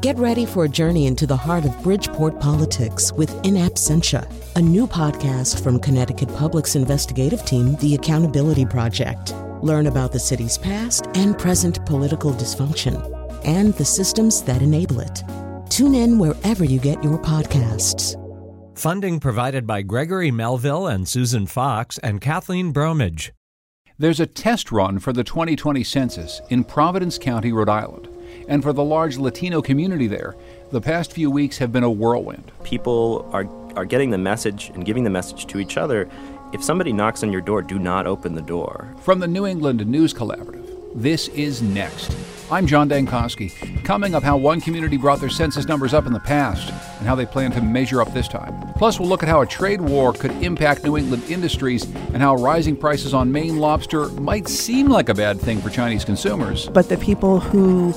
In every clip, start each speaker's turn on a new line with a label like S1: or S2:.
S1: Get ready for a journey into the heart of Bridgeport politics with In Absentia, a new podcast from Connecticut Public's investigative team, The Accountability Project. Learn about the city's past and present political dysfunction and the systems that enable it. Tune in wherever you get your podcasts.
S2: Funding provided by Gregory Melville and Susan Fox and Kathleen Bromage.
S3: There's a test run for the 2020 census in Providence County, Rhode Island. And for the large Latino community there, the past few weeks have been a whirlwind.
S4: People are, are getting the message and giving the message to each other. If somebody knocks on your door, do not open the door.
S3: From the New England News Collaborative, this is Next. I'm John Dankosky. Coming up, how one community brought their census numbers up in the past and how they plan to measure up this time. Plus, we'll look at how a trade war could impact New England industries and how rising prices on Maine lobster might seem like a bad thing for Chinese consumers.
S5: But the people who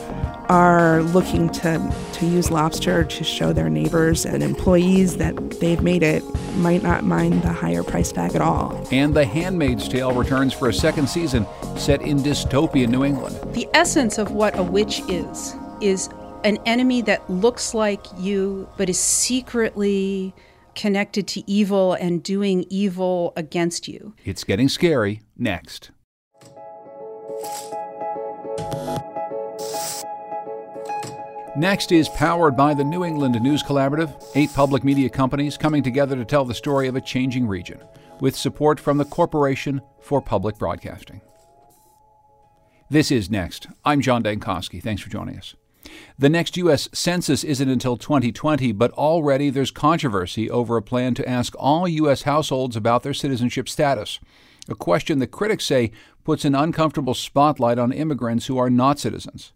S5: are looking to, to use lobster to show their neighbors and employees that they've made it might not mind the higher price tag at all.
S3: And The Handmaid's Tale returns for a second season set in dystopian New England.
S6: The essence of what a witch is is an enemy that looks like you but is secretly connected to evil and doing evil against you.
S3: It's getting scary next. Next is powered by the New England News Collaborative, eight public media companies coming together to tell the story of a changing region, with support from the Corporation for Public Broadcasting. This is Next. I'm John Dankosky. Thanks for joining us. The next U.S. Census isn't until 2020, but already there's controversy over a plan to ask all U.S. households about their citizenship status. A question that critics say puts an uncomfortable spotlight on immigrants who are not citizens.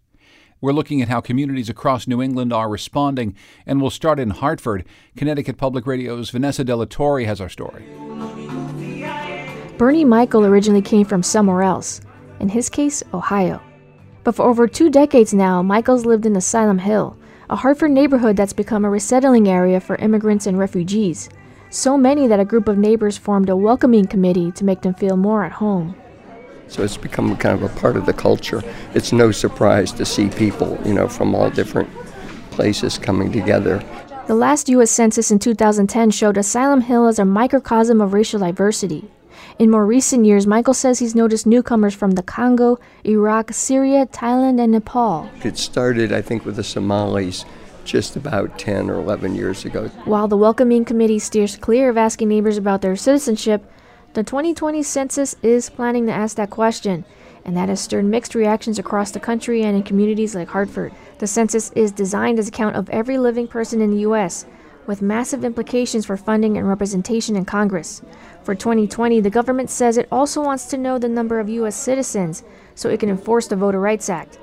S3: We're looking at how communities across New England are responding, and we'll start in Hartford. Connecticut Public Radio's Vanessa De La Torre has our story.
S7: Bernie Michael originally came from somewhere else, in his case, Ohio. But for over two decades now, Michael's lived in Asylum Hill, a Hartford neighborhood that's become a resettling area for immigrants and refugees. So many that a group of neighbors formed a welcoming committee to make them feel more at home.
S8: So it's become kind of a part of the culture. It's no surprise to see people, you know, from all different places coming together.
S7: The last U.S. Census in 2010 showed Asylum Hill as a microcosm of racial diversity. In more recent years, Michael says he's noticed newcomers from the Congo, Iraq, Syria, Thailand, and Nepal.
S8: It started, I think, with the Somalis just about 10 or 11 years ago.
S7: While the Welcoming Committee steers clear of asking neighbors about their citizenship, the 2020 census is planning to ask that question, and that has stirred mixed reactions across the country and in communities like Hartford. The census is designed as a count of every living person in the U.S., with massive implications for funding and representation in Congress. For 2020, the government says it also wants to know the number of U.S. citizens so it can enforce the Voter Rights Act.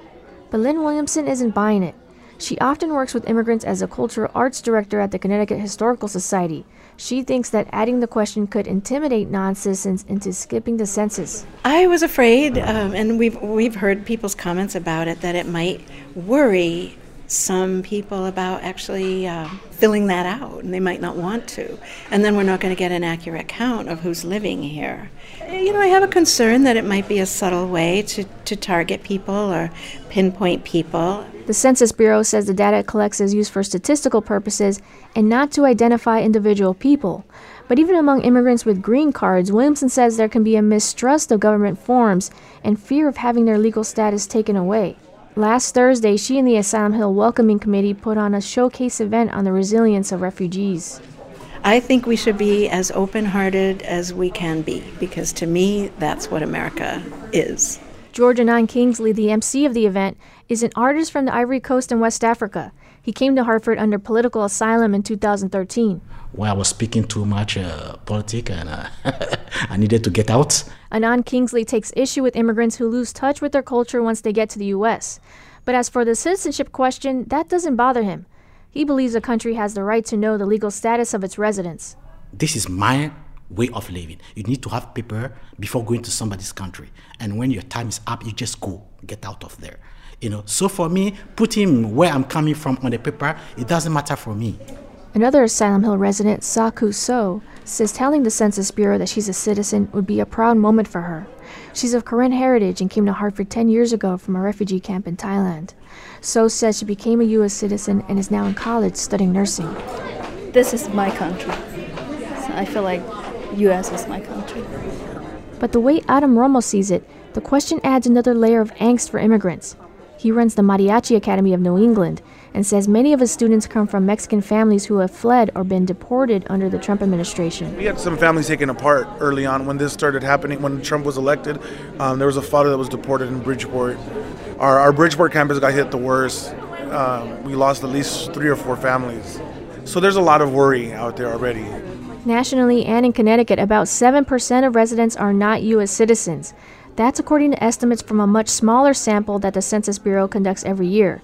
S7: But Lynn Williamson isn't buying it. She often works with immigrants as a cultural arts director at the Connecticut Historical Society. She thinks that adding the question could intimidate non-citizens into skipping the census.
S9: I was afraid, um, and we've we've heard people's comments about it, that it might worry some people about actually uh, filling that out, and they might not want to. And then we're not going to get an accurate count of who's living here. You know, I have a concern that it might be a subtle way to, to target people or pinpoint people.
S7: The Census Bureau says the data it collects is used for statistical purposes and not to identify individual people. But even among immigrants with green cards, Williamson says there can be a mistrust of government forms and fear of having their legal status taken away. Last Thursday, she and the Asylum Hill Welcoming Committee put on a showcase event on the resilience of refugees.
S9: I think we should be as open hearted as we can be because to me, that's what America is.
S7: Georgia Anand Kingsley, the MC of the event, is an artist from the Ivory Coast in West Africa. He came to Hartford under political asylum in 2013.
S10: Well, I was speaking too much uh, politics and uh, I needed to get out.
S7: Anand Kingsley takes issue with immigrants who lose touch with their culture once they get to the U.S. But as for the citizenship question, that doesn't bother him. He believes a country has the right to know the legal status of its residents.
S10: This is my way of living. You need to have paper before going to somebody's country. And when your time is up, you just go, get out of there. You know, so for me, putting where I'm coming from on the paper, it doesn't matter for me.
S7: Another Asylum Hill resident, Saku So, says telling the Census Bureau that she's a citizen would be a proud moment for her. She's of Karen heritage and came to Hartford 10 years ago from a refugee camp in Thailand. So says she became a U.S. citizen and is now in college studying nursing.
S11: This is my country. So I feel like U.S. is my country.
S7: But the way Adam Romo sees it, the question adds another layer of angst for immigrants. He runs the Mariachi Academy of New England and says many of his students come from Mexican families who have fled or been deported under the Trump administration.
S12: We had some families taken apart early on when this started happening. When Trump was elected, um, there was a father that was deported in Bridgeport. Our, our Bridgeport campus got hit the worst. Um, we lost at least three or four families. So there's a lot of worry out there already.
S7: Nationally and in Connecticut, about 7% of residents are not U.S. citizens. That's according to estimates from a much smaller sample that the Census Bureau conducts every year.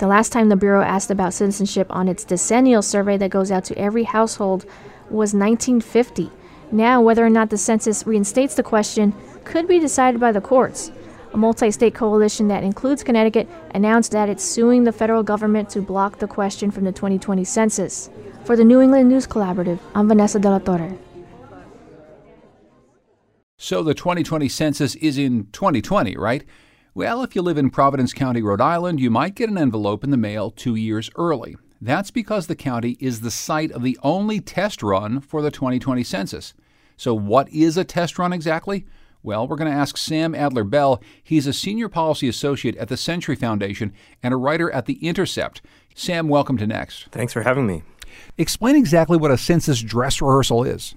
S7: The last time the Bureau asked about citizenship on its decennial survey that goes out to every household was 1950. Now, whether or not the census reinstates the question could be decided by the courts. A multi state coalition that includes Connecticut announced that it's suing the federal government to block the question from the 2020 census. For the New England News Collaborative, I'm Vanessa De La Torre.
S3: So the 2020 census is in 2020, right? Well, if you live in Providence County, Rhode Island, you might get an envelope in the mail two years early. That's because the county is the site of the only test run for the 2020 census. So, what is a test run exactly? Well, we're going to ask Sam Adler Bell. He's a senior policy associate at the Century Foundation and a writer at The Intercept. Sam, welcome to Next.
S4: Thanks for having me.
S3: Explain exactly what a census dress rehearsal is.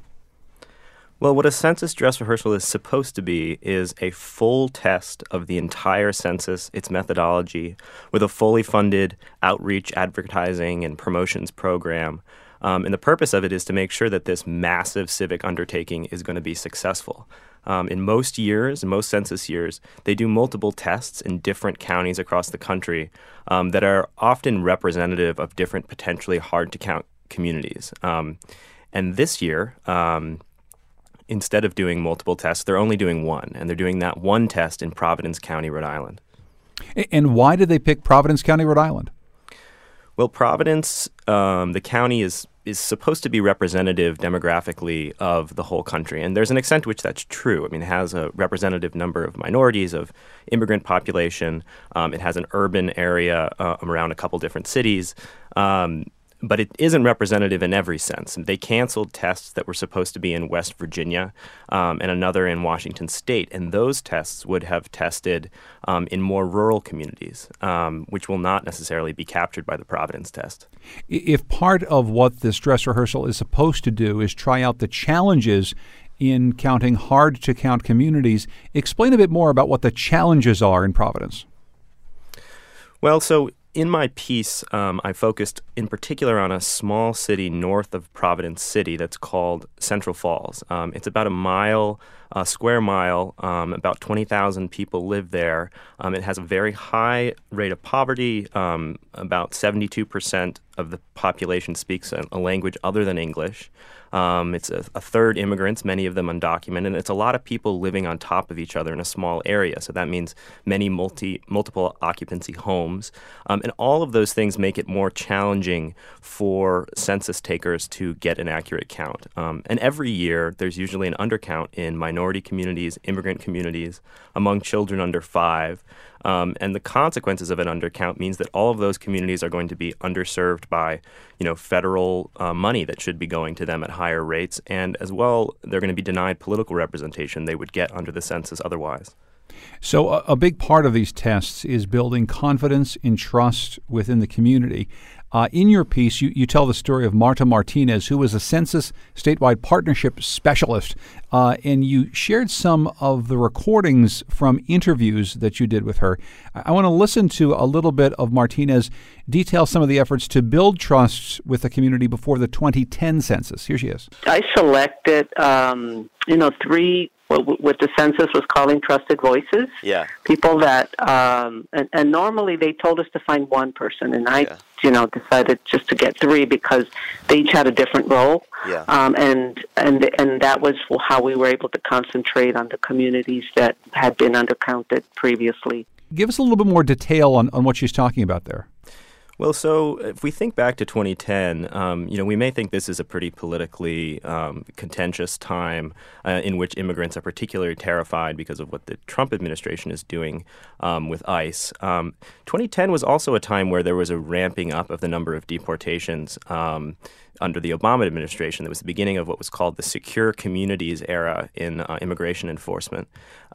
S4: Well, what a census dress rehearsal is supposed to be is a full test of the entire census, its methodology, with a fully funded outreach, advertising, and promotions program. Um, and the purpose of it is to make sure that this massive civic undertaking is going to be successful. Um, in most years, in most census years, they do multiple tests in different counties across the country um, that are often representative of different potentially hard to count communities. Um, and this year, um, instead of doing multiple tests, they're only doing one, and they're doing that one test in Providence County, Rhode Island.
S3: And why did they pick Providence County, Rhode Island?
S4: Well, Providence, um, the county is is supposed to be representative demographically of the whole country, and there's an extent to which that's true. I mean, it has a representative number of minorities, of immigrant population. Um, it has an urban area uh, around a couple different cities. Um, but it isn't representative in every sense. They canceled tests that were supposed to be in West Virginia um, and another in Washington State, and those tests would have tested um, in more rural communities, um, which will not necessarily be captured by the Providence test.
S3: If part of what this dress rehearsal is supposed to do is try out the challenges in counting hard to count communities, explain a bit more about what the challenges are in Providence.
S4: Well, so in my piece, um, I focused in particular on a small city north of Providence City that's called Central Falls. Um, it's about a mile, a square mile. Um, about 20,000 people live there. Um, it has a very high rate of poverty. Um, about 72% of the population speaks a, a language other than English. Um, it's a, a, third immigrants, many of them undocumented. And it's a lot of people living on top of each other in a small area. So that means many multi multiple occupancy homes, um, and all of those things make it more challenging for census takers to get an accurate count. Um, and every year, there's usually an undercount in minority communities, immigrant communities, among children under five. Um, and the consequences of an undercount means that all of those communities are going to be underserved by, you know, federal uh, money that should be going to them at higher rates, and as well, they're going to be denied political representation they would get under the census otherwise.
S3: So, a, a big part of these tests is building confidence and trust within the community. Uh, in your piece, you, you tell the story of Marta Martinez, who was a census statewide partnership specialist, uh, and you shared some of the recordings from interviews that you did with her. I, I want to listen to a little bit of Martinez detail some of the efforts to build trust with the community before the 2010 census. Here she is.
S13: I selected, um, you know, three what, what the census was calling trusted voices.
S4: Yeah.
S13: People that, um, and, and normally they told us to find one person, and I, yeah. you know, decided just to get three because they each had a different role.
S4: Yeah.
S13: Um, and and and that was how we were able to concentrate on the communities that had been undercounted previously.
S3: Give us a little bit more detail on, on what she's talking about there.
S4: Well, so if we think back to 2010, um, you know, we may think this is a pretty politically um, contentious time uh, in which immigrants are particularly terrified because of what the Trump administration is doing um, with ICE. 2010 um, was also a time where there was a ramping up of the number of deportations um, under the Obama administration. That was the beginning of what was called the Secure Communities era in uh, immigration enforcement.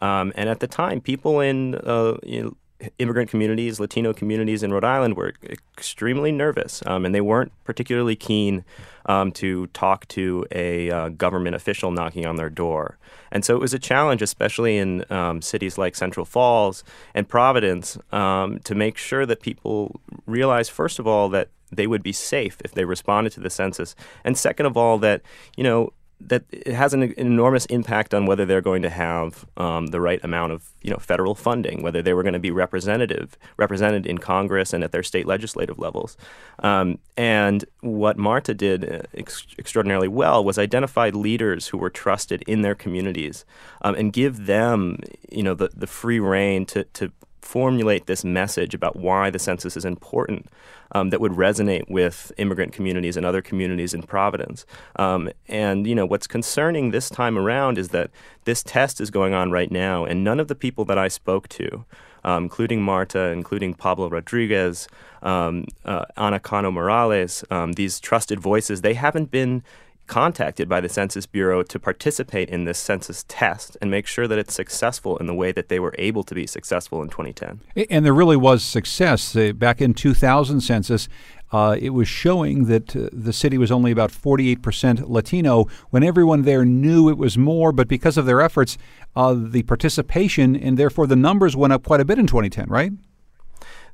S4: Um, and at the time, people in uh, you know, immigrant communities, Latino communities in Rhode Island were extremely nervous, um, and they weren't particularly keen um, to talk to a uh, government official knocking on their door. And so it was a challenge, especially in um, cities like Central Falls and Providence, um, to make sure that people realize, first of all, that they would be safe if they responded to the census, and second of all, that you know that it has an, an, enormous impact on whether they're going to have um, the right amount of you know federal funding, whether they were going to be representative represented in Congress and at their state legislative levels. Um, and what Marta did uh, ex- extraordinarily well was identify leaders who were trusted in their communities um, and give them you know the, the free reign to, to formulate this message about why the census is important um, that would resonate with immigrant communities and other communities in Providence. Um, and you know what's concerning this time around is that this test is going on right now, and none of the people that I spoke to. Um, including Marta, including Pablo Rodriguez, um, uh, Ana Cano Morales, um, these trusted voices, they haven't been contacted by the Census Bureau to participate in this census test and make sure that it's successful in the way that they were able to be successful in 2010.
S3: And there really was success. Back in 2000 census, uh, it was showing that uh, the city was only about 48% Latino when everyone there knew it was more, but because of their efforts, uh, the participation and therefore the numbers went up quite a bit in 2010, right?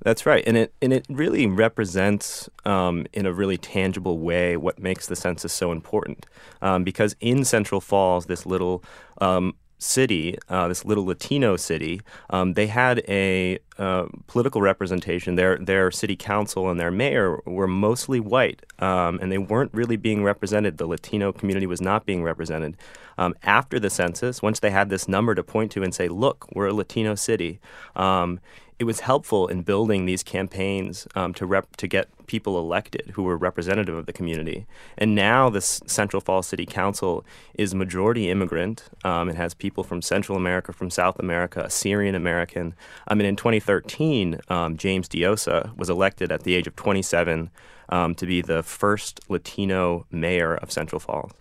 S4: That's right, and it and it really represents um, in a really tangible way what makes the census so important. Um, because in Central Falls, this little um, city, uh, this little Latino city, um, they had a uh, political representation. Their their city council and their mayor were mostly white, um, and they weren't really being represented. The Latino community was not being represented. Um, after the census, once they had this number to point to and say, "Look, we're a Latino city," um, it was helpful in building these campaigns um, to rep- to get people elected who were representative of the community. And now this Central Falls City Council is majority immigrant. Um, it has people from Central America, from South America, Syrian American. I mean, in 2013, um, James Diossa was elected at the age of 27 um, to be the first Latino mayor of Central Falls.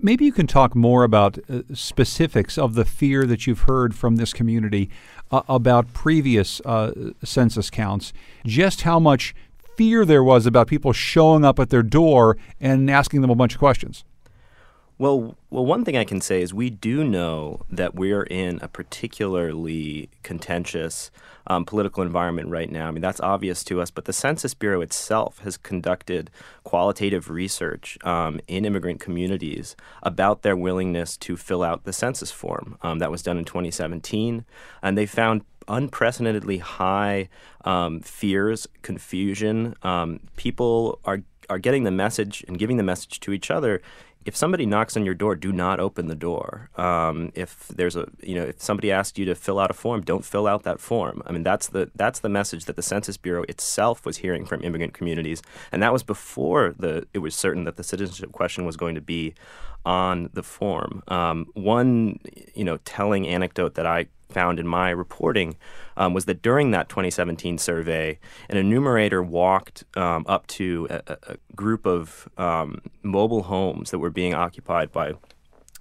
S3: Maybe you can talk more about uh, specifics of the fear that you've heard from this community uh, about previous uh, census counts, just how much fear there was about people showing up at their door and asking them a bunch of questions.
S4: Well, well, one thing I can say is we do know that we're in a particularly contentious um, political environment right now. I mean, that's obvious to us, but the Census Bureau itself has conducted qualitative research um, in immigrant communities about their willingness to fill out the census form. Um, that was done in 2017, and they found unprecedentedly high um, fears, confusion. Um, people are are getting the message and giving the message to each other if somebody knocks on your door, do not open the door. Um, if there's a, you know, if somebody asks you to fill out a form, don't fill out that form. I mean, that's the that's the message that the Census Bureau itself was hearing from immigrant communities, and that was before the it was certain that the citizenship question was going to be on the form. Um, one, you know, telling anecdote that I found in my reporting um, was that during that 2017 survey, an enumerator walked um, up to a, a group of um, mobile homes that were being occupied by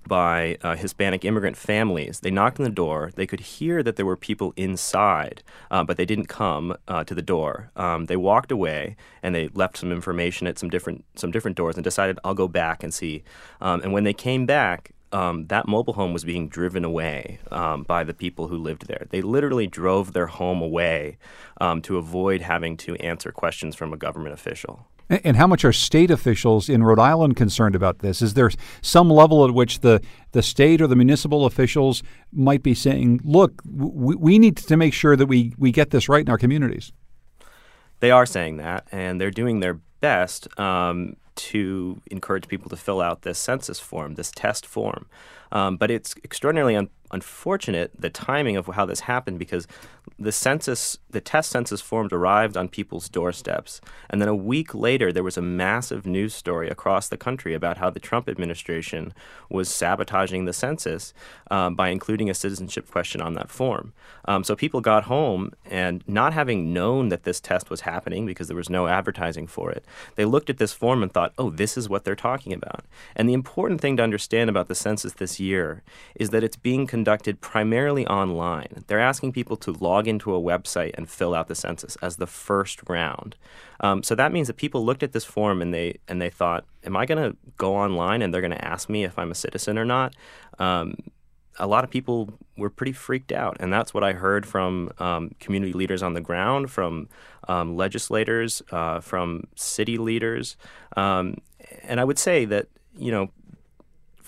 S4: by uh, Hispanic immigrant families. They knocked on the door. They could hear that there were people inside, uh, but they didn't come uh, to the door. Um, they walked away and they left some information at some different some different doors and decided I'll go back and see. Um, and when they came back, um, that mobile home was being driven away um, by the people who lived there. They literally drove their home away um, to avoid having to answer questions from a government official.
S3: And how much are state officials in Rhode Island concerned about this? Is there some level at which the, the state or the municipal officials might be saying, look, we, we need to make sure that we, we get this right in our communities?
S4: They are saying that, and they're doing their best. Um, to encourage people to fill out this census form, this test form. Um, but it's extraordinarily un- unfortunate the timing of how this happened because the census, the test census forms arrived on people's doorsteps. And then a week later, there was a massive news story across the country about how the Trump administration was sabotaging the census um, by including a citizenship question on that form. Um, so people got home and not having known that this test was happening because there was no advertising for it, they looked at this form and thought, oh, this is what they're talking about. And the important thing to understand about the census this year is that it's being conducted primarily online. They're asking people to log into a website and fill out the census as the first round. Um, so that means that people looked at this form and they and they thought, "Am I going to go online and they're going to ask me if I'm a citizen or not?" Um, a lot of people were pretty freaked out, and that's what I heard from um, community leaders on the ground, from um, legislators, uh, from city leaders, um, and I would say that you know,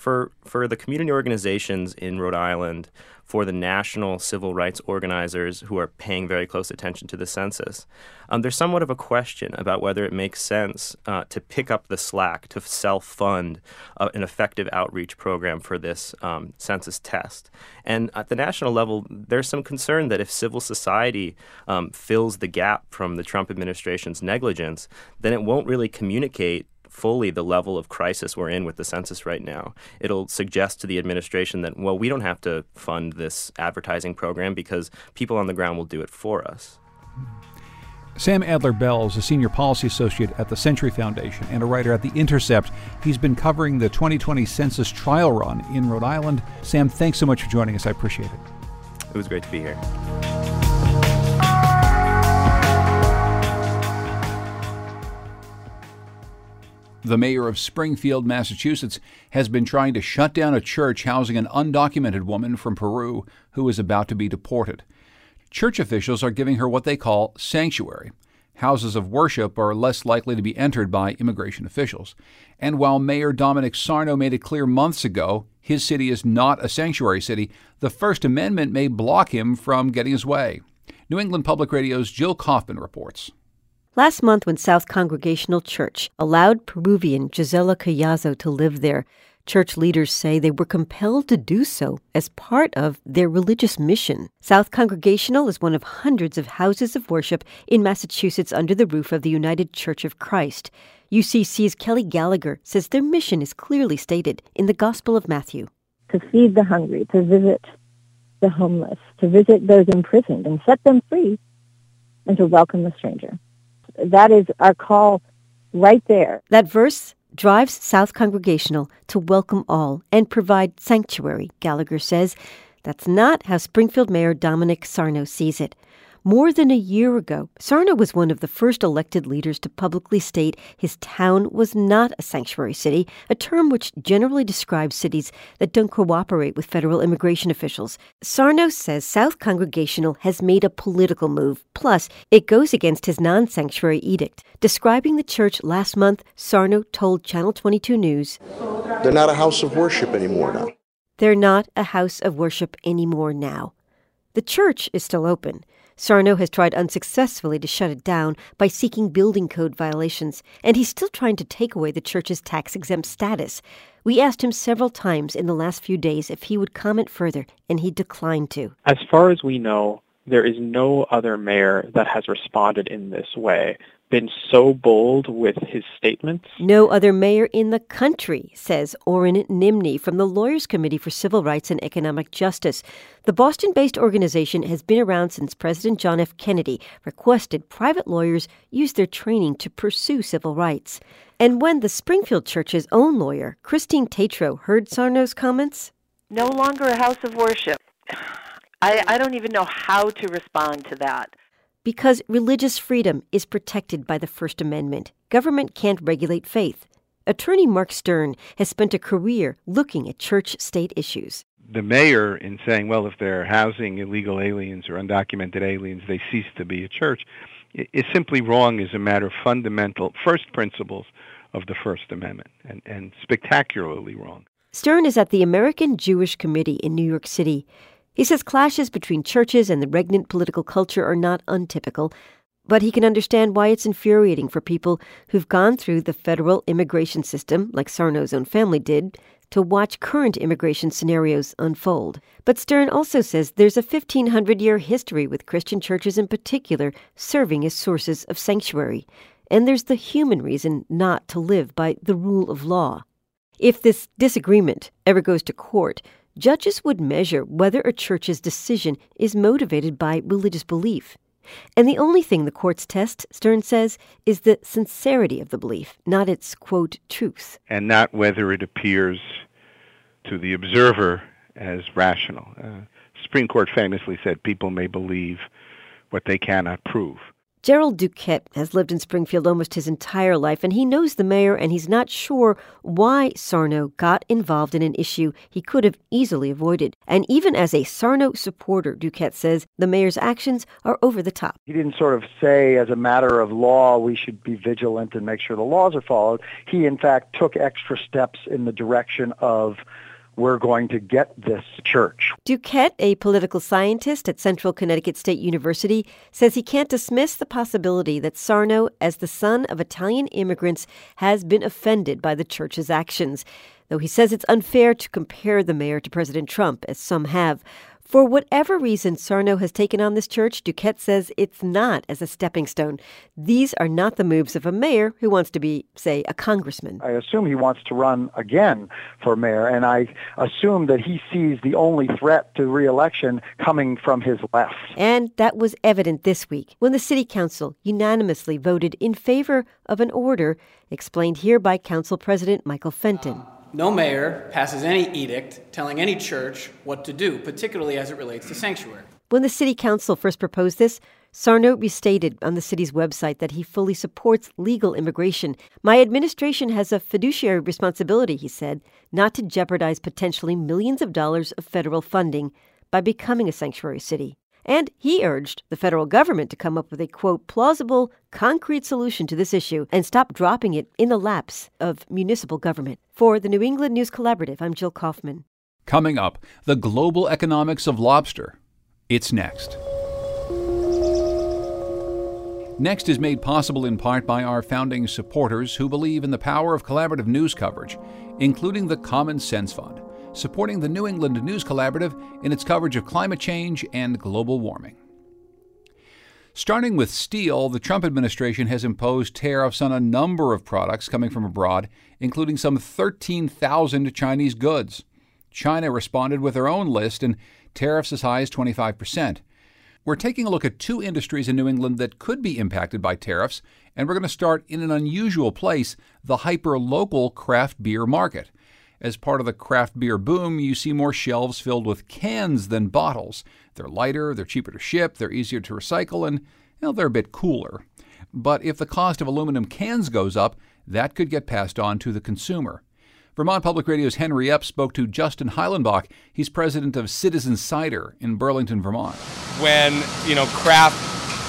S4: for for the community organizations in Rhode Island for the national civil rights organizers who are paying very close attention to the census. Um, there's somewhat of a question about whether it makes sense uh, to pick up the slack to self fund uh, an effective outreach program for this um, census test. And at the national level, there's some concern that if civil society um, fills the gap from the Trump administration's negligence, then it won't really communicate fully the level of crisis we're in with the census right now. It'll suggest to the administration that, well, we don't have to fund this advertising program because people on the ground will do it for us.
S3: Sam Adler Bell is a senior policy associate at the Century Foundation and a writer at The Intercept. He's been covering the 2020 census trial run in Rhode Island. Sam, thanks so much for joining us. I appreciate it.
S4: It was great to be here.
S3: The mayor of Springfield, Massachusetts, has been trying to shut down a church housing an undocumented woman from Peru who is about to be deported. Church officials are giving her what they call sanctuary. Houses of worship are less likely to be entered by immigration officials. And while Mayor Domenic Sarno made it clear months ago his city is not a sanctuary city, the First Amendment may block him from getting his way. New England Public Radio's Jill Kaufman reports.
S14: Last month, when South Congregational Church allowed Peruvian Gisela Collazo to live there, church leaders say they were compelled to do so as part of their religious mission. South Congregational is one of hundreds of houses of worship in Massachusetts under the roof of the United Church of Christ. UCC's Kelly Gallagher says their mission is clearly stated in the Gospel of Matthew
S15: to feed the hungry, to visit the homeless, to visit those imprisoned and set them free, and to welcome the stranger that is our call right there.
S14: That verse drives South Congregational to welcome all and provide sanctuary, Gallagher says. That's not how Springfield Mayor Domenic Sarno sees it. More than a year ago, Sarno was one of the first elected leaders to publicly state his town was not a sanctuary city, a term which generally describes cities that don't cooperate with federal immigration officials. Sarno says South Congregational has made a political move, plus, it goes against his non sanctuary edict. Describing the church last month, Sarno told Channel 22 News
S16: They're not a house of worship anymore now.
S14: They're not a house of worship anymore now. The church is still open. Sarno has tried unsuccessfully to shut it down by seeking building code violations, and he's still trying to take away the church's tax exempt status. We asked him several times in the last few days if he would comment further, and he declined to.
S17: As far as we know, there is no other mayor that has responded in this way been so bold with his statements.
S14: No other mayor in the country, says Oren Nimni from the Lawyers Committee for Civil Rights and Economic Justice. The Boston based organization has been around since President John F. Kennedy requested private lawyers use their training to pursue civil rights. And when the Springfield Church's own lawyer, Christine Tatro, heard Sarno's comments,
S18: no longer a house of worship. I, I don't even know how to respond to that.
S14: Because religious freedom is protected by the First Amendment, government can't regulate faith. Attorney Marc Stern has spent a career looking at church state issues.
S19: The mayor, in saying, well, if they're housing illegal aliens or undocumented aliens, they cease to be a church, is simply wrong as a matter of fundamental first principles of the First Amendment, and, and spectacularly wrong.
S14: Stern is at the American Jewish Committee in New York City. He says clashes between churches and the regnant political culture are not untypical, but he can understand why it's infuriating for people who've gone through the federal immigration system, like Sarno's own family did, to watch current immigration scenarios unfold. But Stern also says there's a 1500 year history with Christian churches in particular serving as sources of sanctuary. And there's the human reason not to live by the rule of law. If this disagreement ever goes to court, judges would measure whether a church's decision is motivated by religious belief. And the only thing the courts test, Stern says, is the sincerity of the belief, not its, quote, truth.
S19: And not whether it appears to the observer as rational. Uh, Supreme Court famously said people may believe what they cannot prove.
S14: Jerold Duquette has lived in Springfield almost his entire life, and he knows the mayor, and he's not sure why Sarno got involved in an issue he could have easily avoided. And even as a Sarno supporter, Duquette says the mayor's actions are over the top.
S20: He didn't sort of say, as a matter of law, we should be vigilant and make sure the laws are followed. He, in fact, took extra steps in the direction of we're going to get this church.
S14: Duquette, a political scientist at Central Connecticut State University, says he can't dismiss the possibility that Sarno, as the son of Italian immigrants, has been offended by the church's actions. Though he says it's unfair to compare the mayor to President Trump, as some have. For whatever reason Sarno has taken on this church, Duquette says it's not as a stepping stone. These are not the moves of a mayor who wants to be, say, a congressman.
S20: I assume he wants to run again for mayor, and I assume that he sees the only threat to reelection coming from his left.
S14: And that was evident this week when the city council unanimously voted in favor of an order explained here by council president Michael Fenton.
S21: No mayor passes any edict telling any church what to do, particularly as it relates to sanctuary.
S14: When the city council first proposed this, Sarno restated on the city's website that he fully supports legal immigration. My administration has a fiduciary responsibility, he said, not to jeopardize potentially millions of dollars of federal funding by becoming a sanctuary city. And he urged the federal government to come up with a, quote, plausible, concrete solution to this issue and stop dropping it in the laps of municipal government. For the New England News Collaborative, I'm Jill Kaufman.
S3: Coming up, the global economics of lobster. It's next. Next is made possible in part by our founding supporters who believe in the power of collaborative news coverage, including the Common Sense Fund supporting the New England News Collaborative in its coverage of climate change and global warming. Starting with steel, the Trump administration has imposed tariffs on a number of products coming from abroad, including some 13,000 Chinese goods. China responded with their own list and tariffs as high as 25%. We're taking a look at two industries in New England that could be impacted by tariffs, and we're going to start in an unusual place the hyper local craft beer market. As part of the craft beer boom, you see more shelves filled with cans than bottles. They're lighter, they're cheaper to ship, they're easier to recycle, and they're a bit cooler. But if the cost of aluminum cans goes up, that could get passed on to the consumer. Vermont Public Radio's Henry Epp spoke to Justin Heilenbach. He's president of Citizen Cider in Burlington, Vermont.
S22: When, you know, craft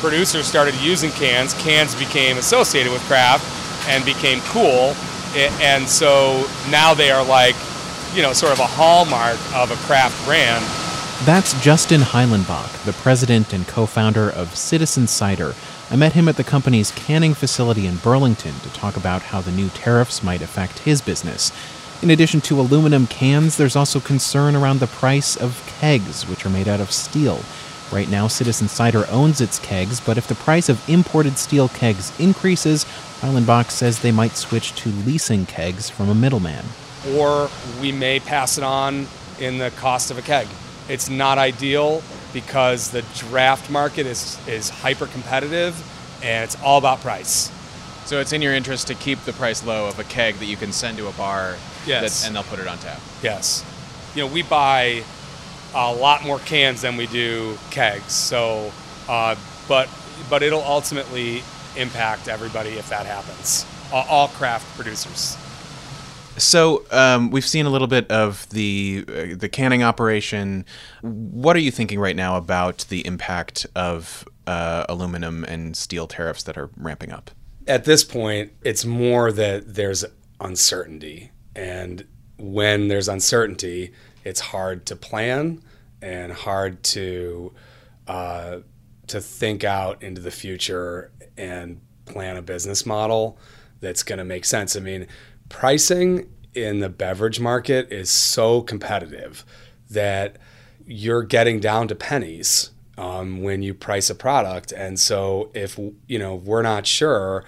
S22: producers started using cans, cans became associated with craft and became cool and so now they are like, you know, sort of a hallmark of a craft brand.
S23: That's Justin Heilenbach, the president and co founder of Citizen Cider. I met him at the company's canning facility in Burlington to talk about how the new tariffs might affect his business. In addition to aluminum cans, there's also concern around the price of kegs, which are made out of steel. Right now, Citizen Cider owns its kegs, but if the price of imported steel kegs increases, Heilenbach says they might switch to leasing kegs from a middleman.
S22: Or we may pass it on in the cost of a keg. It's not ideal because the draft market is, is hyper competitive and it's all about price.
S24: So it's in your interest to keep the price low of a keg that you can send to a bar
S22: yes.
S24: that, and they'll put it on tap.
S22: Yes. You know, we buy a lot more cans than we do kegs. So, uh, but but it'll ultimately impact everybody if that happens. All, craft producers.
S23: So um, we've seen a little bit of the uh, the canning operation. What are you thinking right now about the impact of uh, aluminum and steel tariffs that are ramping up?
S22: At this point, it's more that there's uncertainty, and when there's uncertainty, it's hard to plan and hard to uh, to think out into the future and plan a business model that's going to make sense. I mean, pricing in the beverage market is so competitive that you're getting down to pennies um, when you price a product. And so if you know we're not sure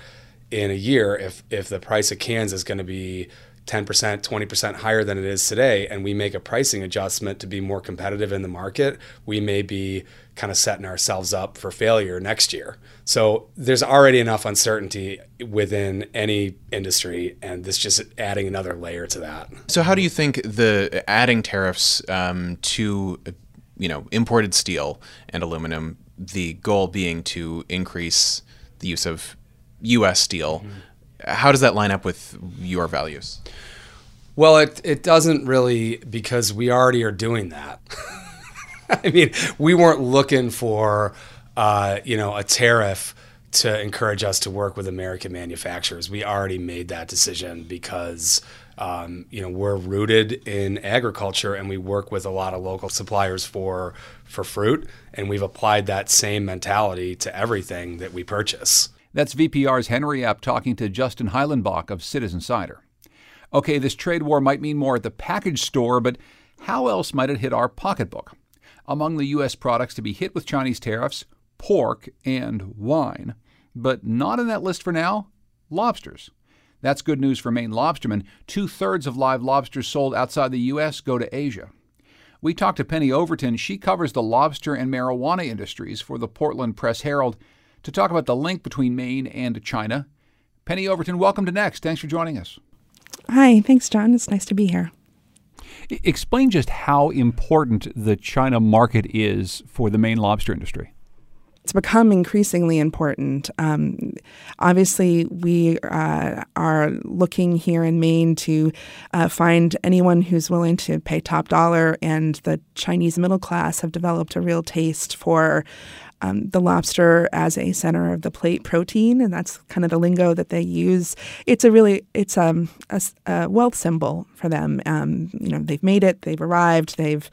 S22: in a year if if the price of cans is going to be 10%, 20% higher than it is today, and we make a pricing adjustment to be more competitive in the market, we may be kind of setting ourselves up for failure next year. So there's already enough uncertainty within any industry, and this just adding another layer to that.
S23: So how do you think the adding tariffs um, to you know imported steel and aluminum, the goal being to increase the use of U.S. steel? Mm-hmm how does that line up with your values?
S22: Well, it it doesn't really because we already are doing that. I mean, we weren't looking for uh, you know a tariff to encourage us to work with American manufacturers. We already made that decision because um, you know we're rooted in agriculture and we work with a lot of local suppliers for for fruit, and we've applied that same mentality to everything that we purchase.
S3: That's VPR's Henry Epp talking to Justin Heilenbach of Citizen Cider. Okay, this trade war might mean more at the package store, but how else might it hit our pocketbook? Among the U.S. products to be hit with Chinese tariffs, pork and wine. But not in that list for now lobsters. That's good news for Maine lobstermen. Two thirds of live lobsters sold outside the U.S. go to Asia. We talked to Penny Overton. She covers the lobster and marijuana industries for the Portland Press Herald to talk about the link between Maine and China. Penny Overton, welcome to Next. Thanks for joining us.
S25: Hi, thanks, John. It's nice to be here.
S3: Explain just how important the China market is for the Maine lobster industry.
S25: It's become increasingly important. Um, obviously, we uh, are looking here in Maine to uh, find anyone who's willing to pay top dollar, and the Chinese middle class have developed a real taste for um, the lobster as a center of the plate protein, and that's kind of the lingo that they use. It's a really it's um, a, a wealth symbol for them. Um, you know, they've made it, they've arrived, they've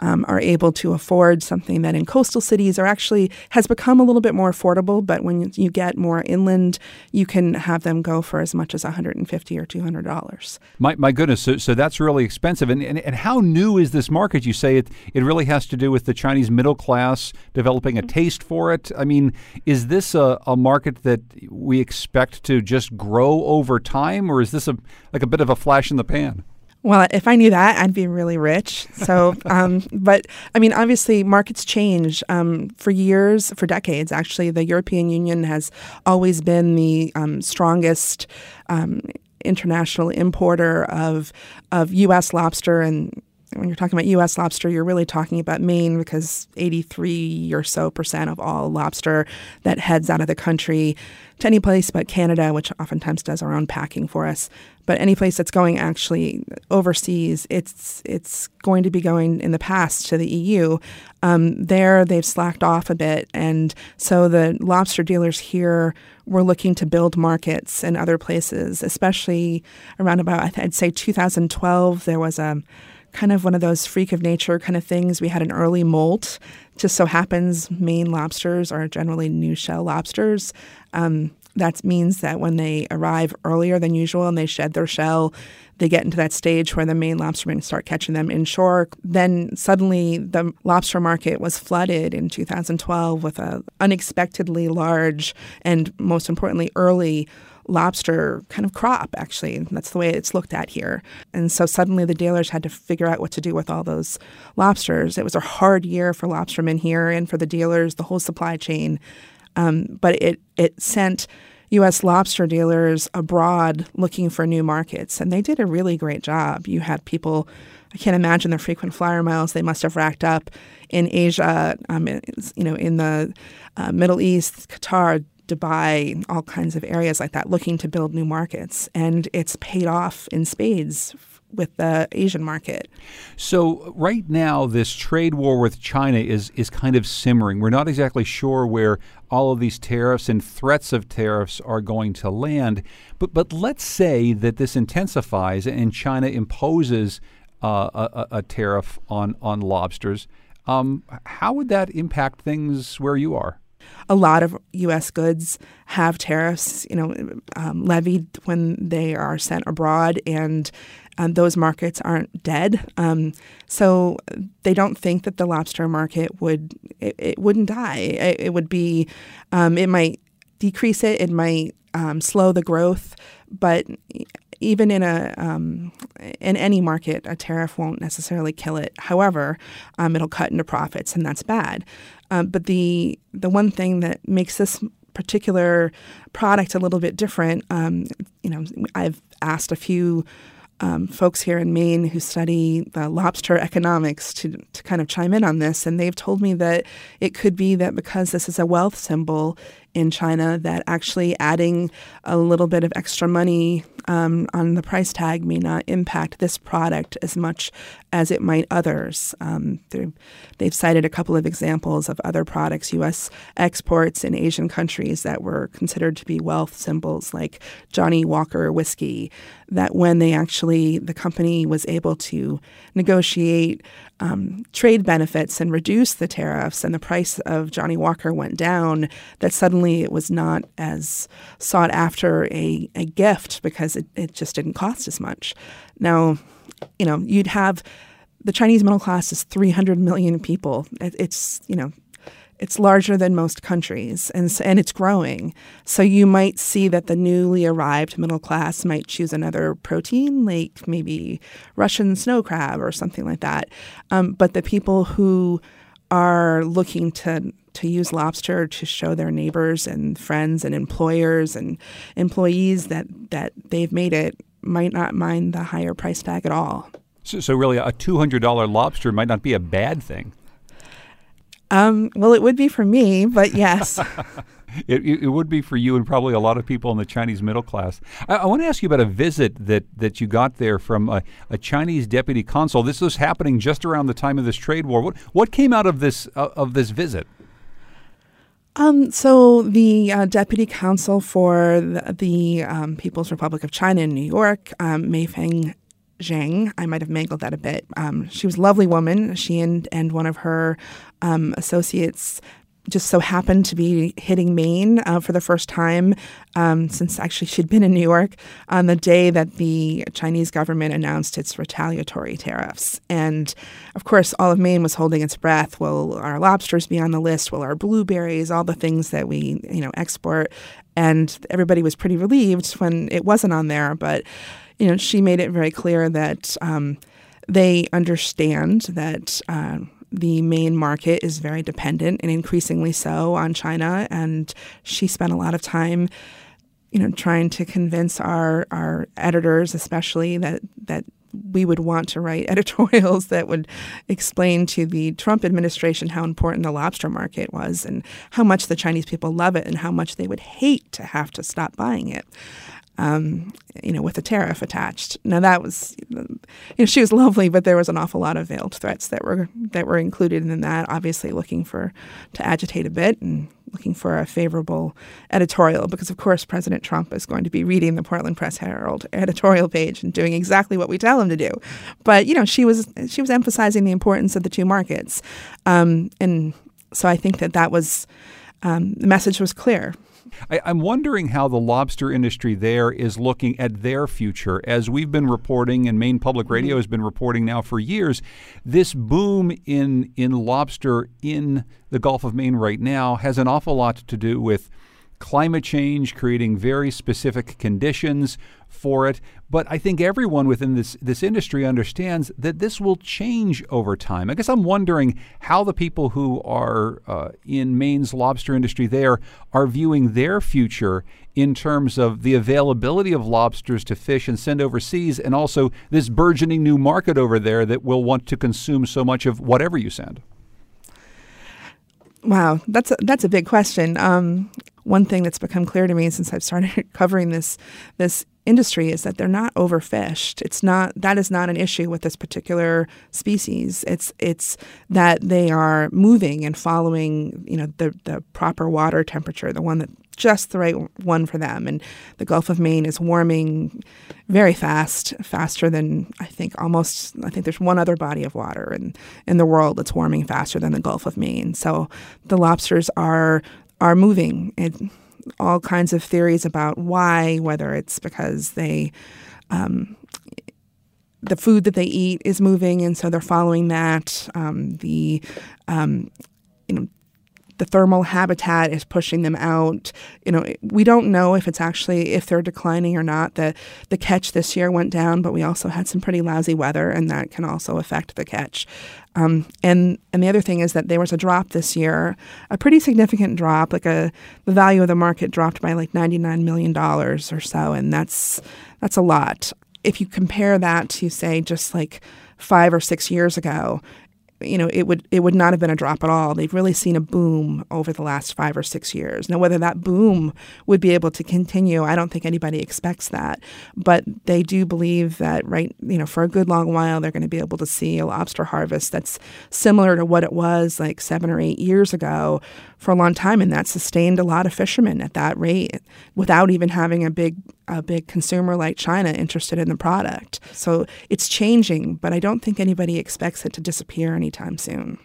S25: um, are able to afford something that in coastal cities are actually has become a little bit more affordable. But when you get more inland, you can have them go for as much as 150 or 200 dollars.
S3: My, my goodness, so, so that's really expensive. And, and and how new is this market? You say it it really has to do with the Chinese middle class developing a taste for it. I mean, is this a, a market that we expect to just grow over time, or is this a like a bit of a flash in the pan?
S25: Well, if I knew that, I'd be really rich. So, um, but I mean, obviously, markets change. Um, for years, for decades, actually, the European Union has always been the um, strongest um, international importer of of U.S. lobster and when you're talking about U.S. lobster, you're really talking about Maine because 83 or so percent of all lobster that heads out of the country to any place but Canada, which oftentimes does our own packing for us, but any place that's going actually overseas, it's it's going to be going in the past to the EU. Um, there, they've slacked off a bit, and so the lobster dealers here were looking to build markets in other places, especially around about I'd say 2012. There was a kind of one of those freak of nature kind of things. We had an early molt. Just so happens Maine lobsters are generally new shell lobsters. Um, that means that when they arrive earlier than usual and they shed their shell, they get into that stage where the Maine lobstermen start catching them inshore. Then suddenly the lobster market was flooded in 2012 with an unexpectedly large and most importantly early lobster kind of crop, actually. That's the way it's looked at here. And so suddenly the dealers had to figure out what to do with all those lobsters. It was a hard year for lobstermen here and for the dealers, the whole supply chain. Um, but it, it sent U.S. lobster dealers abroad looking for new markets, and they did a really great job. You had people, I can't imagine the frequent flyer miles they must have racked up in Asia, um, you know, in the uh, Middle East, Qatar, Dubai, all kinds of areas like that, looking to build new markets. And it's paid off in spades with the Asian market.
S3: So right now, this trade war with China is is kind of simmering. We're not exactly sure where all of these tariffs and threats of tariffs are going to land. But but let's say that this intensifies and China imposes uh, a, a, tariff on on lobsters. Um, how would that impact things where you are?
S25: A lot of U.S. goods have tariffs, you know, um, levied when they are sent abroad, and um, those markets aren't dead. Um, so they don't think that the lobster market would it, it wouldn't die. It, it would be um, it might decrease it. It might um, slow the growth, but even in a um, in any market, a tariff won't necessarily kill it. However, um, it'll cut into profits, and that's bad. Um, but the the one thing that makes this particular product a little bit different, um, you know, I've asked a few um, folks here in Maine who study the lobster economics to, to kind of chime in on this, and they've told me that it could be that because this is a wealth symbol in China, that actually adding a little bit of extra money um, on the price tag may not impact this product as much as it might others. Um, they've cited a couple of examples of other products, U.S. exports in Asian countries that were considered to be wealth symbols, like Johnnie Walker whiskey, that when they actually, the company was able to negotiate um, trade benefits and reduce the tariffs, and the price of Johnnie Walker went down, that suddenly it was not as sought after a, a gift because it, it just didn't cost as much. Now, you know, you'd have the Chinese middle class is 300 million people. It, it's, you know, it's larger than most countries and, and it's growing. So you might see that the newly arrived middle class might choose another protein, like maybe Russian snow crab or something like that. Um, but the people who are looking to to use lobster to show their neighbors and friends and employers and employees that that they've made it might not mind the higher price tag at all.
S3: So, so really, a two hundred dollar lobster might not be a bad thing.
S25: Um, well, it would be for me, but yes.
S3: it, it, would be for you and probably a lot of people in the Chinese middle class. I, I want to ask you about a visit that, that you got there from a, a, Chinese deputy consul. This was happening just around the time of this trade war. What, what came out of this, uh, of this visit?
S25: Um, so the uh, deputy consul for the, the um, People's Republic of China in New York, um, Meifeng Zhang. I might have mangled that a bit. Um, she was a lovely woman. She and, and one of her um, associates just so happened to be hitting Maine uh, for the first time um, since actually she'd been in New York on the day that the Chinese government announced its retaliatory tariffs. And of course, all of Maine was holding its breath. Will our lobsters be on the list? Will our blueberries? All the things that we you know export. And everybody was pretty relieved when it wasn't on there. But you know, she made it very clear that um, they understand that. Uh, the Maine market is very dependent and increasingly so on China. And she spent a lot of time, you know, trying to convince our our editors, especially that that we would want to write editorials that would explain to the Trump administration how important the lobster market was and how much the Chinese people love it and how much they would hate to have to stop buying it um, you know, with a tariff attached. Now that was, you know, she was lovely, but there was an awful lot of veiled threats that were that were included in that. Obviously, looking for to agitate a bit and looking for a favorable editorial, because of course President Trump is going to be reading the Portland Press Herald editorial page and doing exactly what we tell him to do. But you know, she was she was emphasizing the importance of the two markets, um, and so I think that that was um, the message was clear.
S3: I, am wondering how the lobster industry there is looking at their future. As we've been reporting, and Maine Public mm-hmm. Radio has been reporting now for years, this boom in in lobster in the Gulf of Maine right now has an awful lot to do with climate change, creating very specific conditions for it. But I think everyone within this, this industry understands that this will change over time. I guess I'm wondering how the people who are uh, in Maine's lobster industry there are viewing their future in terms of the availability of lobsters to fish and send overseas, and also this burgeoning new market over there that will want to consume so much of whatever you send.
S25: Wow, that's a, that's a big question. Um, one thing that's become clear to me since I've started covering this this industry is that they're not overfished. It's not that is not an issue with this particular species. It's it's that they are moving and following, you know, the the proper water temperature, the one that just the right one for them. And the Gulf of Maine is warming very fast, faster than I think almost I think there's one other body of water in in the world that's warming faster than the Gulf of Maine. So the lobsters are are moving. All kinds of theories about why, whether it's because they um, the food that they eat is moving, and so they're following that. Um, the um, you know the thermal habitat is pushing them out. You know, we don't know if it's actually if they're declining or not. The the catch this year went down, but we also had some pretty lousy weather, and that can also affect the catch. Um, and and the other thing is that there was a drop this year, a pretty significant drop. Like a the value of the market dropped by like ninety nine million dollars or so, and that's that's a lot. If you compare that to say just like five or six years ago, you know, it would it would not have been a drop at all. They've really seen a boom over the last five or six years. Now, whether that boom would be able to continue, I don't think anybody expects that. But they do believe that right, you know, for a good long while, they're going to be able to see a lobster harvest that's similar to what it was like seven or eight years ago for a long time, and that sustained a lot of fishermen at that rate without even having a big a big consumer like China interested in the product. So it's changing, but I don't think anybody expects it to disappear anytime soon.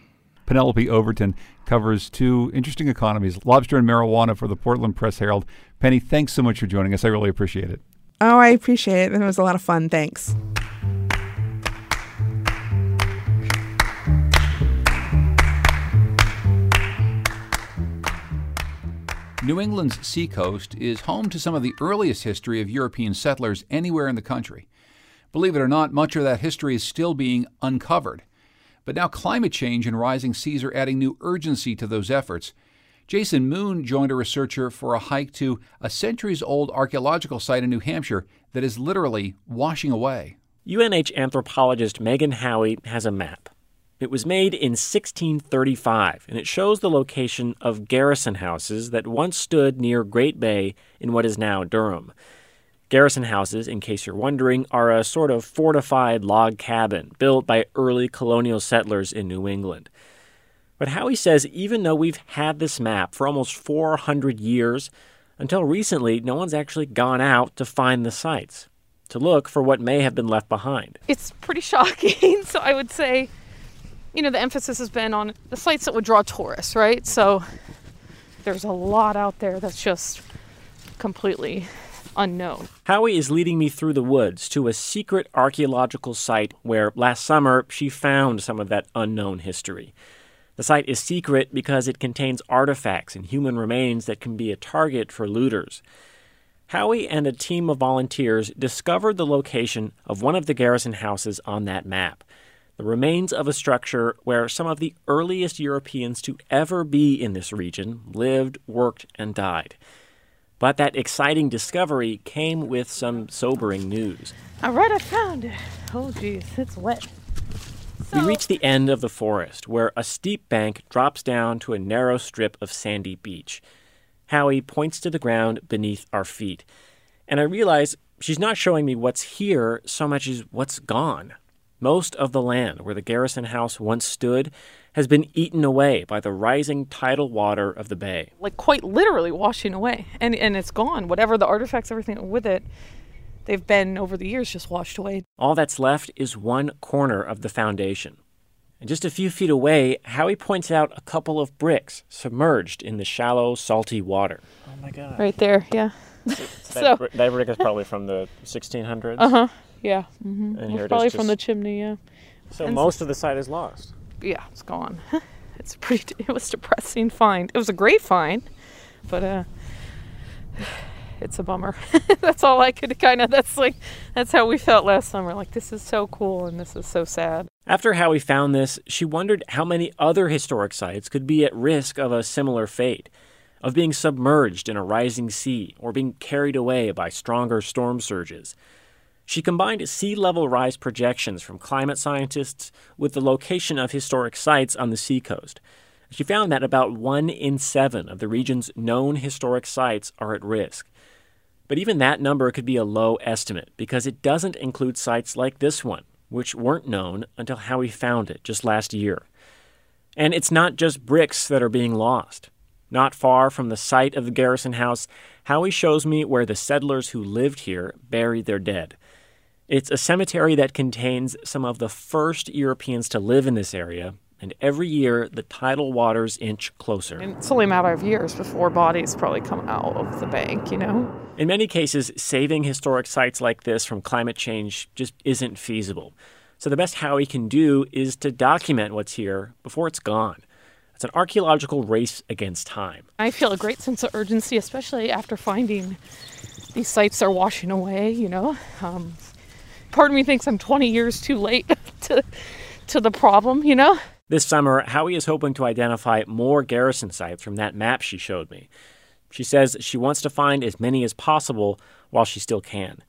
S3: Penelope Overton covers two interesting economies, lobster and marijuana for the Portland Press Herald. Penny, thanks so much for joining us. I really appreciate it.
S25: Oh, I appreciate it. It was a lot of fun. Thanks.
S3: New England's seacoast is home to some of the earliest history of European settlers anywhere in the country. Believe it or not, much of that history is still being uncovered. But now climate change and rising seas are adding new urgency to those efforts. Jason Moon joined a researcher for a hike to a centuries old archaeological site in New Hampshire that is literally washing away.
S26: UNH anthropologist Meghan Howey has a map. It was made in 1635, and it shows the location of garrison houses that once stood near Great Bay in what is now Durham. Garrison houses, in case you're wondering, are a sort of fortified log cabin built by early colonial settlers in New England. But Howey says even though we've had this map for almost 400 years, until recently, no one's actually gone out to find the sites, to look for what may have been left behind.
S27: It's pretty shocking. so I would say you know, the emphasis has been on the sites that would draw tourists, right? So there's a lot out there that's just completely unknown.
S26: Howey is leading me through the woods to a secret archaeological site where last summer she found some of that unknown history. The site is secret because it contains artifacts and human remains that can be a target for looters. Howey and a team of volunteers discovered the location of one of the garrison houses on that map the remains of a structure where some of the earliest Europeans to ever be in this region lived, worked, and died. But that exciting discovery came with some sobering news.
S27: All right, I found it. Oh, geez, it's wet.
S26: So... We reach the end of the forest, where a steep bank drops down to a narrow strip of sandy beach. Howey points to the ground beneath our feet, and I realize she's not showing me what's here so much as what's gone. Most of the land where the Garrison House once stood has been eaten away by the rising tidal water of the bay.
S27: Like quite literally washing away. And and it's gone. Whatever the artifacts, everything with it, they've been over the years just washed away.
S26: All that's left is one corner of the foundation. And just a few feet away, Howey points out a couple of bricks submerged in the shallow, salty water.
S27: Oh my god. Right there, yeah.
S26: So, that, br- that brick is probably from the 1600s.
S27: Uh huh. Yeah. Mm-hmm. And here probably from the chimney. Yeah.
S26: So and most so, of the site is lost.
S27: Yeah, it's gone. it's pretty. It was depressing find. It was a great find, but uh, it's a bummer. that's all I could kind of. That's like that's how we felt last summer. Like this is so cool and this is so sad.
S26: After Howey found this, she wondered how many other historic sites could be at risk of a similar fate of being submerged in a rising sea or being carried away by stronger storm surges. She combined sea level rise projections from climate scientists with the location of historic sites on the seacoast. She found that about one in seven of the region's known historic sites are at risk. But even that number could be a low estimate because it doesn't include sites like this one, which weren't known until Howey found it just last year. And it's not just bricks that are being lost. Not far from the site of the Garrison House, Howey shows me where the settlers who lived here buried their dead. It's a cemetery that contains some of the first Europeans to live in this area and every year the tidal waters inch closer.
S27: And it's only a matter of years before bodies probably come out of the bank, you know?
S26: In many cases, saving historic sites like this from climate change just isn't feasible. So the best Howey can do is to document what's here before it's gone. It's an archaeological race against time.
S27: I feel a great sense of urgency, especially after finding these sites are washing away, you know. Um, part of me thinks I'm 20 years too late to, to the problem, you know.
S26: This summer, Howey is hoping to identify more garrison sites from that map she showed me. She says she wants to find as many as possible while she still can.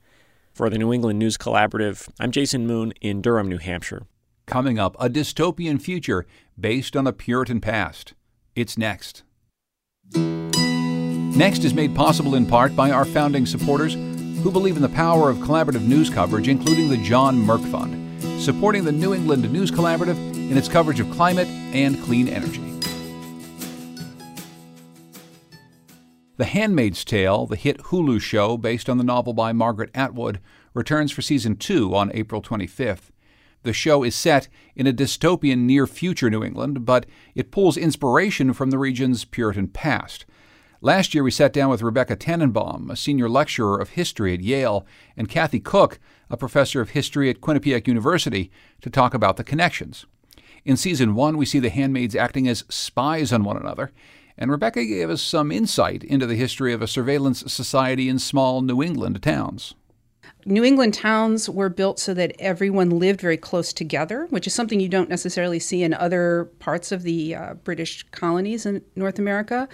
S26: For the New England News Collaborative, I'm Jason Moon in Durham, New Hampshire.
S3: Coming up, a dystopian future based on a Puritan past. It's next. Next is made possible in part by our founding supporters who believe in the power of collaborative news coverage, including the John Merck Fund, supporting the New England News Collaborative in its coverage of climate and clean energy. The Handmaid's Tale, the hit Hulu show based on the novel by Margaret Atwood, returns for season two on April 25th. The show is set in a dystopian near future New England, but it pulls inspiration from the region's Puritan past. Last year, we sat down with Rebecca Tannenbaum, a senior lecturer of history at Yale, and Kathy Cooke, a professor of history at Quinnipiac University, to talk about the connections. In season one, we see the handmaids acting as spies on one another, and Rebecca gave us some insight into the history of a surveillance society in small New England towns.
S28: New England towns were built so that everyone lived very close together, which is something you don't necessarily see in other parts of the uh, British colonies in North America.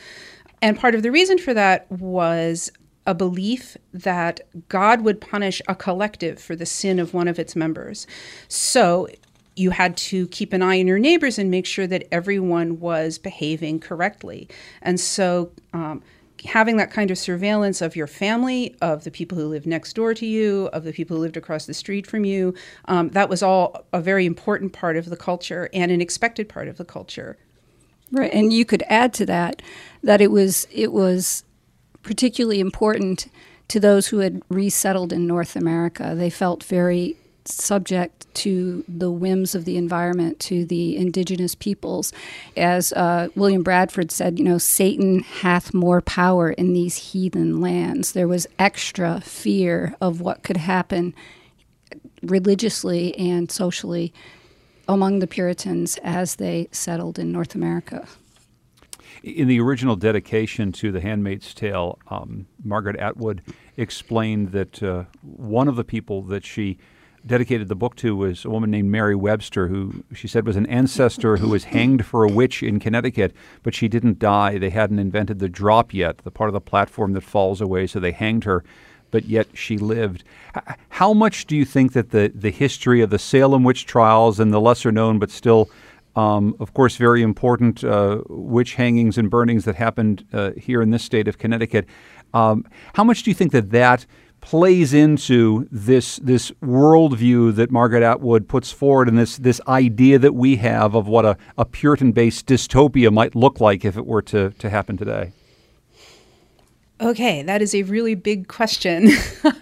S28: And part of the reason for that was a belief that God would punish a collective for the sin of one of its members. So you had to keep an eye on your neighbors and make sure that everyone was behaving correctly. And so um, having that kind of surveillance of your family, of the people who live next door to you, of the people who lived across the street from you, um, that was all a very important part of the culture and an expected part of the culture.
S29: Right, and you could add to that that it was it was particularly important to those who had resettled in North America. They felt very subject to the whims of the environment, to the indigenous peoples. As uh, William Bradford said, you know, Satan hath more power in these heathen lands. There was extra fear of what could happen religiously and socially among the Puritans as they settled in North America.
S3: In the original dedication to The Handmaid's Tale, um, Margaret Atwood explained that uh, one of the people that she dedicated the book to was a woman named Mary Webster, who she said was an ancestor who was hanged for a witch in Connecticut, but she didn't die. They hadn't invented the drop yet, the part of the platform that falls away, so they hanged her but yet she lived. How much do you think that the, the history of the Salem witch trials and the lesser known but still, um, of course, very important uh, witch hangings and burnings that happened uh, here in this state of Connecticut, um, how much do you think that that plays into this this worldview that Margaret Atwood puts forward and this this idea that we have of what a, a Puritan based dystopia might look like if it were to, to happen today?
S28: Okay, that is a really big question.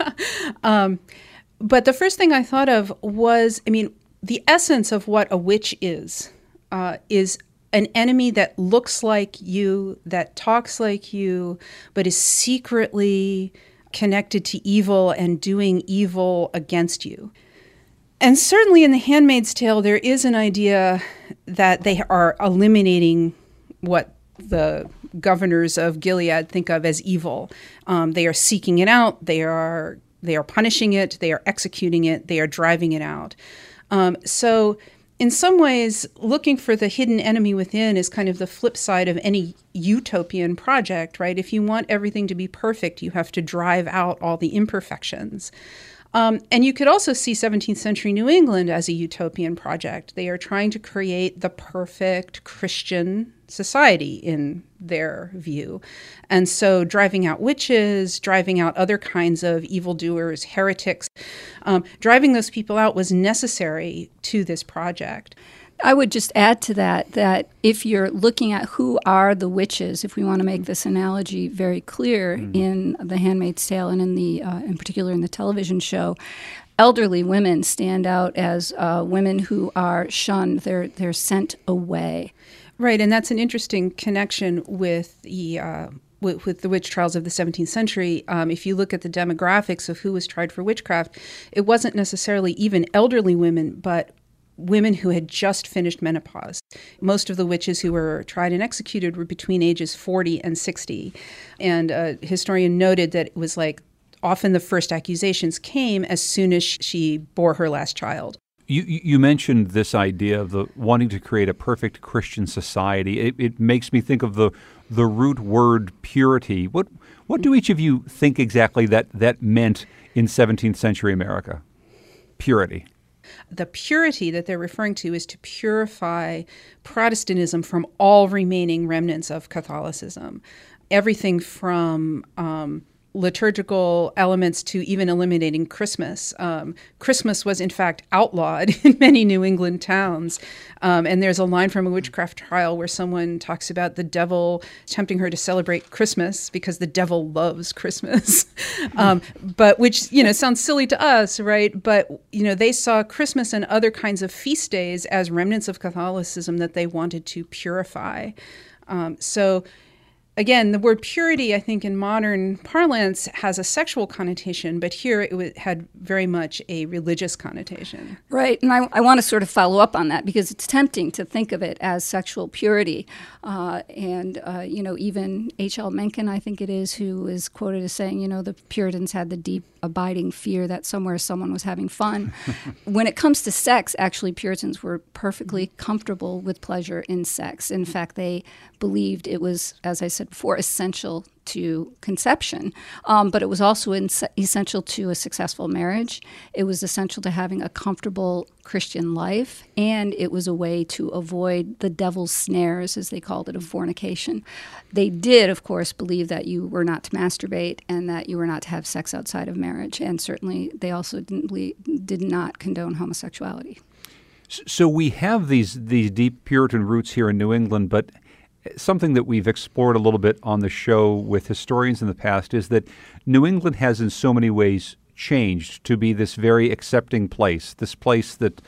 S28: um, but the first thing I thought of was I mean, the essence of what a witch is uh, is an enemy that looks like you, that talks like you, but is secretly connected to evil and doing evil against you. And certainly in The Handmaid's Tale, there is an idea that they are eliminating what the governors of Gilead think of as evil. Um, they are seeking it out. They are they are punishing it. They are executing it. They are driving it out. Um, so, in some ways, looking for the hidden enemy within is kind of the flip side of any utopian project, right? If you want everything to be perfect, you have to drive out all the imperfections. Um, and you could also see 17th century New England as a utopian project. They are trying to create the perfect Christian society in their view. And so driving out witches, driving out other kinds of evildoers, heretics, um, driving those people out was necessary to this project.
S29: I would just add to that that if you're looking at who are the witches, if we want to make this analogy very clear mm. in The Handmaid's Tale and in the, uh, in particular in the television show, elderly women stand out as uh, women who are shunned. They're they're sent away.
S28: Right, and that's an interesting connection with the. Uh, with, with, the witch trials of the 17th century, um, if you look at the demographics of who was tried for witchcraft, it wasn't necessarily even elderly women, but women who had just finished menopause. Most of the witches who were tried and executed were between ages 40 and 60. And a historian noted that it was like often the first accusations came as soon as she bore her last child.
S3: You, you mentioned this idea of the wanting to create a perfect Christian society. It, it makes me think of the the root word purity. What what do each of you think exactly that that meant in 17th century America? Purity
S28: the purity that they're referring to is to purify Protestantism from all remaining remnants of Catholicism. Everything from um, liturgical elements to even eliminating Christmas. Um, Christmas was, in fact, outlawed in many New England towns. Um, and there's a line from a witchcraft trial where someone talks about the devil tempting her to celebrate Christmas because the devil loves Christmas. um, but which, you know, sounds silly to us, right? But, you know, they saw Christmas and other kinds of feast days as remnants of Catholicism that they wanted to purify. Um, so, again, the word purity, I think, in modern parlance has a sexual connotation, but here it w- had very much a religious connotation.
S29: Right, and I, I want to sort of follow up on that because it's tempting to think of it as sexual purity. Uh, and, uh, you know, even H.L. Mencken, I think it is, who is quoted as saying, you know, the Puritans had the deep, abiding fear that somewhere someone was having fun. when it comes to sex, actually, Puritans were perfectly mm-hmm. comfortable with pleasure in sex. In fact, they believed it was, as I said before, essential to conception, um, but it was also in- essential to a successful marriage. It was essential to having a comfortable Christian life, and it was a way to avoid the devil's snares, as they called it, of fornication. They did, of course, believe that you were not to masturbate and that you were not to have sex outside of marriage, and certainly they also didn't did not condone homosexuality.
S3: So we have these these deep Puritan roots here in New England, but something that we've explored a little bit on the show with historians in the past is that New England has, in so many ways, changed to be this very accepting place, this place that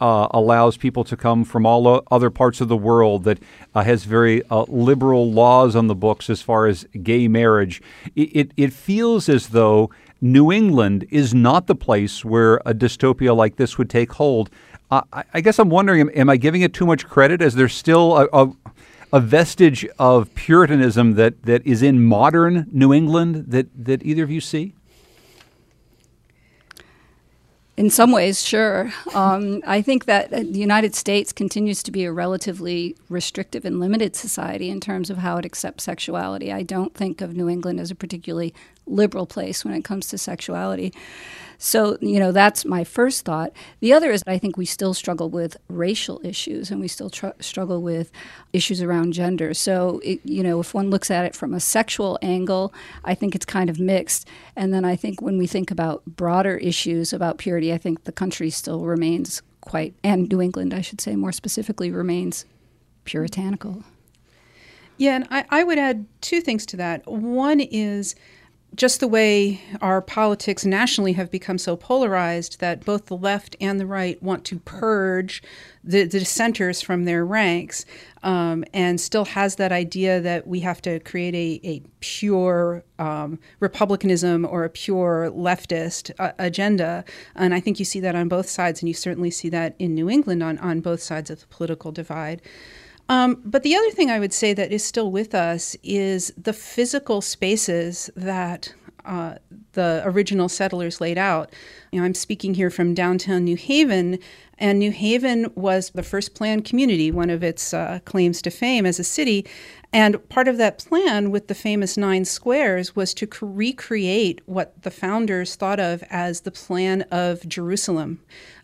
S3: uh, allows people to come from all other parts of the world, that uh, has very uh, liberal laws on the books as far as gay marriage. It, it, it, feels as though New England is not the place where a dystopia like this would take hold. I, I guess I'm wondering, am, am, I giving it too much credit? Is there still a, a a vestige of Puritanism that, that is in modern New England that, that either of you see?
S29: In some ways, sure. Um, I think that the United States continues to be a relatively restrictive and limited society in terms of how it accepts sexuality. I don't think of New England as a particularly liberal place when it comes to sexuality. So, you know, that's my first thought. The other is I think we still struggle with racial issues and we still tr- struggle with issues around gender. So, it, you know, if one looks at it from a sexual angle, I think it's kind of mixed. And then I think when we think about broader issues about purity, I think the country still remains quite, and New England, I should say more specifically, remains puritanical.
S28: Yeah, and I, I would add two things to that. One is just the way our politics nationally have become so polarized that both the left and the right want to purge the, the dissenters from their ranks um, and still has that idea that we have to create a, a pure um, republicanism or a pure leftist uh, agenda. And I think you see that on both sides, and you certainly see that in New England on, on both sides of the political divide. Um, but the other thing I would say that is still with us is the physical spaces that uh, the original settlers laid out. You know, I'm speaking here from downtown New Haven, and New Haven was the first planned community, one of its uh, claims to fame as a city. And part of that plan with the famous nine squares was to recreate what the founders thought of as the plan of Jerusalem.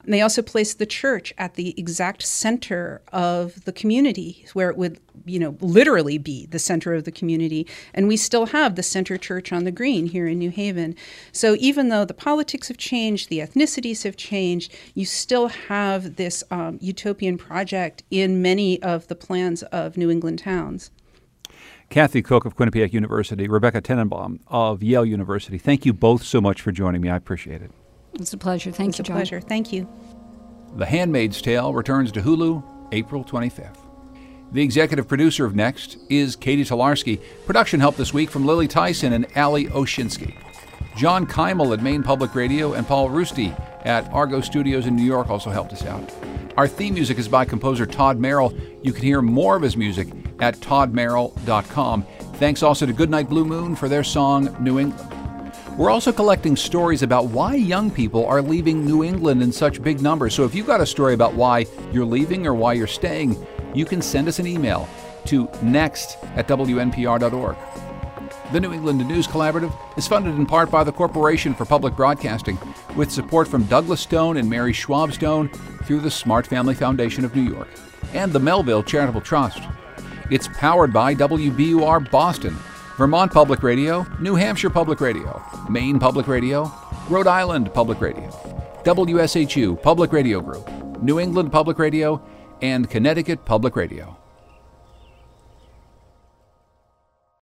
S28: And they also placed the church at the exact center of the community, where it would, you know, literally be the center of the community. And we still have the center church on the green here in New Haven. So even though the politics have changed, the ethnicities have changed, you still have this um, utopian project in many of the plans of New England towns.
S3: Kathy Cooke of Quinnipiac University, Rebecca Tannenbaum of Yale University. Thank you both so much for joining me. I appreciate it.
S29: It's a pleasure. Thank
S28: it's
S29: you,
S28: a pleasure. Thank you.
S3: The Handmaid's Tale returns to Hulu April 25th. The executive producer of Next is Catie Talarski. Production help this week from Lily Tyson and Ali Oshinsky. John Keimel at Maine Public Radio and Paul Ruest at Argot Studios in New York also helped us out. Our theme music is by composer Todd Merrill. You can hear more of his music at toddmerrill.com. Thanks also to Goodnight Blue Moon for their song New England. We're also collecting stories about why young people are leaving New England in such big numbers. So if you've got a story about why you're leaving or why you're staying, you can send us an email to next at wnpr.org. The New England News Collaborative is funded in part by the Corporation for Public Broadcasting, with support from Douglas Stone and Mary Schwab Stone through the Smart Family Foundation of New York and the Melville Charitable Trust. It's powered by WBUR Boston, Vermont Public Radio, New Hampshire Public Radio, Maine Public Radio, Rhode Island Public Radio, WSHU Public Radio Group, New England Public Radio, and Connecticut Public Radio.